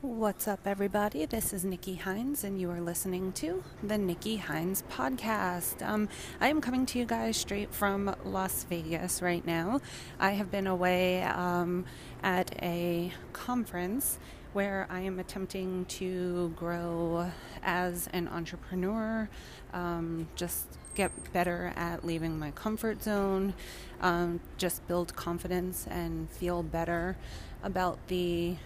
What's up, everybody? This is Nikki Hynes, and you are listening to the Nikki Hynes podcast. Um, I am coming to you guys straight from Las Vegas right now. I have been away um, at a conference where I am attempting to grow as an entrepreneur, um, just get better at leaving my comfort zone, um, just build confidence and feel better about the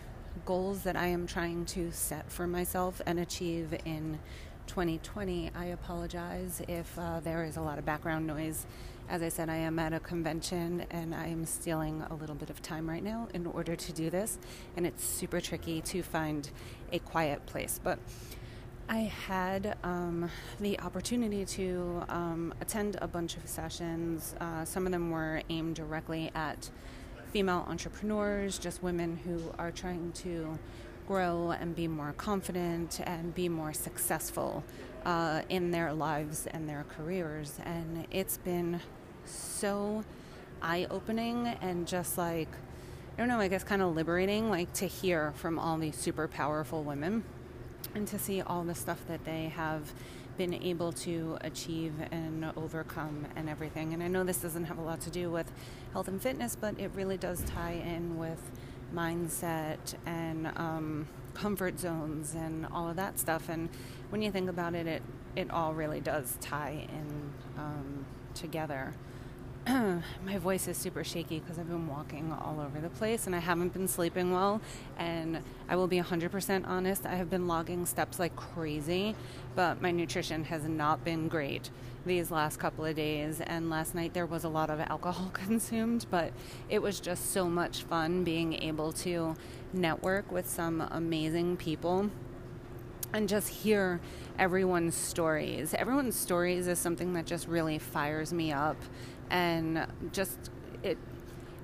goals that I am trying to set for myself and achieve in 2020. I apologize if uh, there is a lot of background noise. As I said, I am at a convention and I am stealing a little bit of time right now in order to do this, and it's super tricky to find a quiet place. But I had um, the opportunity to um, attend a bunch of sessions. Uh, some of them were aimed directly at female entrepreneurs, just women who are trying to grow and be more confident and be more successful uh, in their lives and their careers. And it's been so eye opening and just like, I don't know, I guess kind of liberating, like to hear from all these super powerful women and to see all the stuff that they have been able to achieve and overcome and everything. And I know this doesn't have a lot to do with health and fitness, but it really does tie in with mindset and um, comfort zones and all of that stuff. And when you think about it, it, it all really does tie in um, together. my voice is super shaky because I've been walking all over the place and I haven't been sleeping well. And I will be 100% honest, I have been logging steps like crazy, but my nutrition has not been great these last couple of days. And last night there was a lot of alcohol consumed, but it was just so much fun being able to network with some amazing people and just hear everyone's stories. Everyone's stories is something that just really fires me up and just it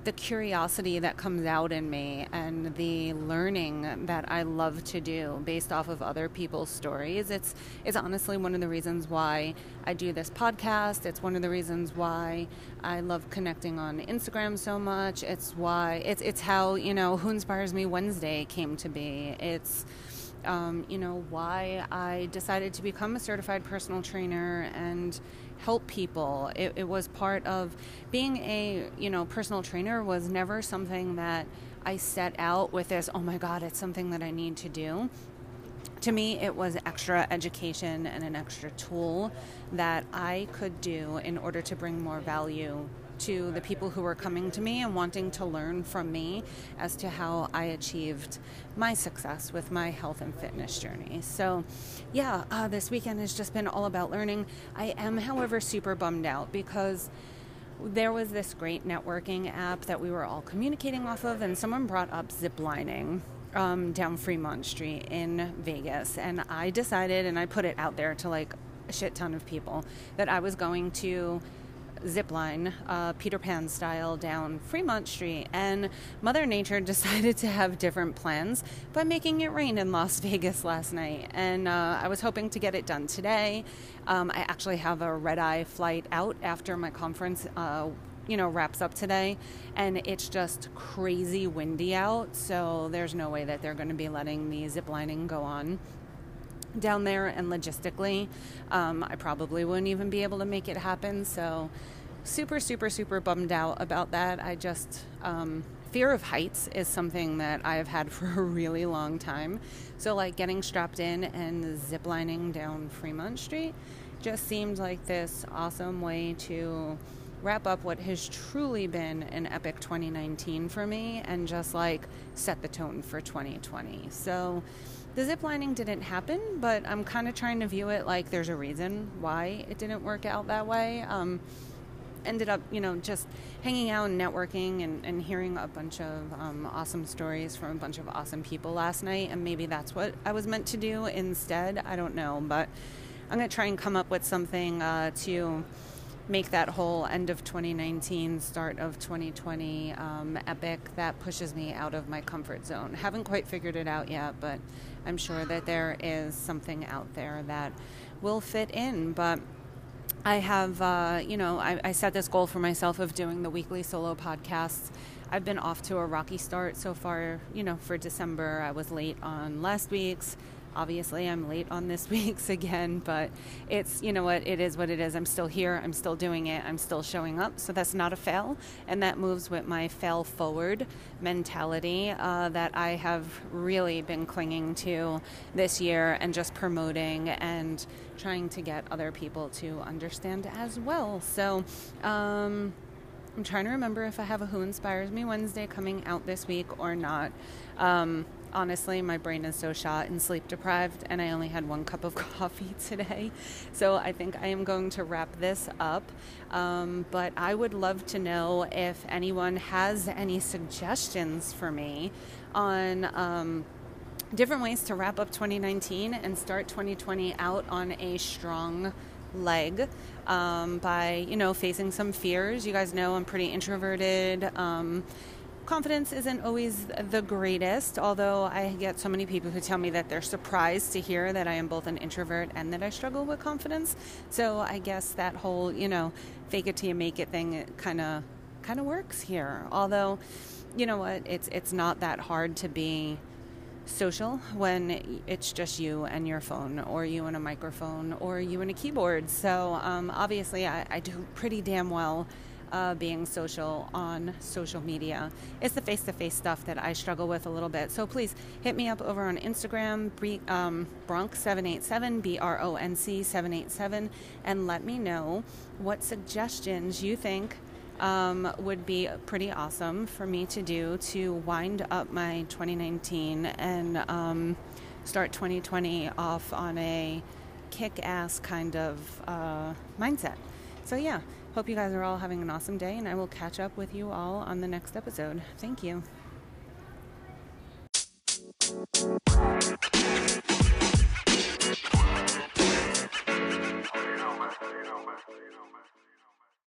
the curiosity that comes out in me and the learning that I love to do based off of other people's stories. It's it's honestly one of the reasons why I do this podcast. It's one of the reasons why I love connecting on Instagram so much. It's why it's it's how, you know, Who Inspires Me Wednesday came to be. It's um, you know, why I decided to become a certified personal trainer and help people. It, it was part of being a, you know, personal trainer was never something that I set out with this, oh my God, it's something that I need to do. To me, it was extra education and an extra tool that I could do in order to bring more value to the people who were coming to me and wanting to learn from me as to how I achieved my success with my health and fitness journey. So, yeah, uh, this weekend has just been all about learning. I am, however, super bummed out because there was this great networking app that we were all communicating off of, and someone brought up ziplining. Um, down Fremont Street in Vegas, and I decided, and I put it out there to like a shit ton of people, that I was going to zip line, uh, Peter Pan style, down Fremont Street. And Mother Nature decided to have different plans by making it rain in Las Vegas last night. And uh, I was hoping to get it done today. Um, I actually have a red eye flight out after my conference. Uh, you know, wraps up today, and it's just crazy windy out, so there's no way that they're going to be letting the zip lining go on down there and logistically um, i probably wouldn't even be able to make it happen. So super super super bummed out about that. I just um, fear of heights is something that i've had for a really long time. So like getting strapped in and ziplining down fremont street just seemed like this awesome way to wrap up what has truly been an epic 2019 for me and just like set the tone for 2020 so the zip lining didn't happen, but I'm kind of trying to view it like there's a reason why it didn't work out that way. Um, ended up, you know, just hanging out and networking and, and hearing a bunch of um, awesome stories from a bunch of awesome people last night, and maybe that's what I was meant to do instead. I don't know, but I'm going to try and come up with something uh, to make that whole end of 2019, start of 2020 um, epic that pushes me out of my comfort zone. Haven't quite figured it out yet, but I'm sure that there is something out there that will fit in. But I have, uh, you know, I, I set this goal for myself of doing the weekly solo podcasts. I've been off to a rocky start so far, you know, for December. I was late on last week's. Obviously, I'm late on this week's again, but it's, you know what, it is what it is. I'm still here. I'm still doing it. I'm still showing up. So that's not a fail. And that moves with my fail forward mentality uh, that I have really been clinging to this year and just promoting and trying to get other people to understand as well. So, um, I'm trying to remember if I have a Who Inspires Me Wednesday coming out this week or not. Um, honestly, my brain is so shot and sleep deprived, and I only had one cup of coffee today. So I think I am going to wrap this up. Um, but I would love to know if anyone has any suggestions for me on. Um, different ways to wrap up 2019 and start 2020 out on a strong leg um, by you know facing some fears. You guys know I'm pretty introverted. Confidence isn't always the greatest, although I get so many people who tell me that they're surprised to hear that I am both an introvert and that I struggle with confidence. So I guess that whole you know fake it till you make it thing kind of kind of works here. Although you know what, it's it's not that hard to be social when it's just you and your phone, or you and a microphone, or you and a keyboard. So um, obviously, I, I, do pretty damn well. Uh, being social on social media. It's the face to face stuff that I struggle with a little bit. So please hit me up over on Instagram, um, Bronc787, B R O N C 787, and let me know what suggestions you think um, would be pretty awesome for me to do to wind up my 2019 and um, start 2020 off on a kick ass kind of uh, mindset. So, yeah, hope you guys are all having an awesome day, and I will catch up with you all on the next episode. Thank you.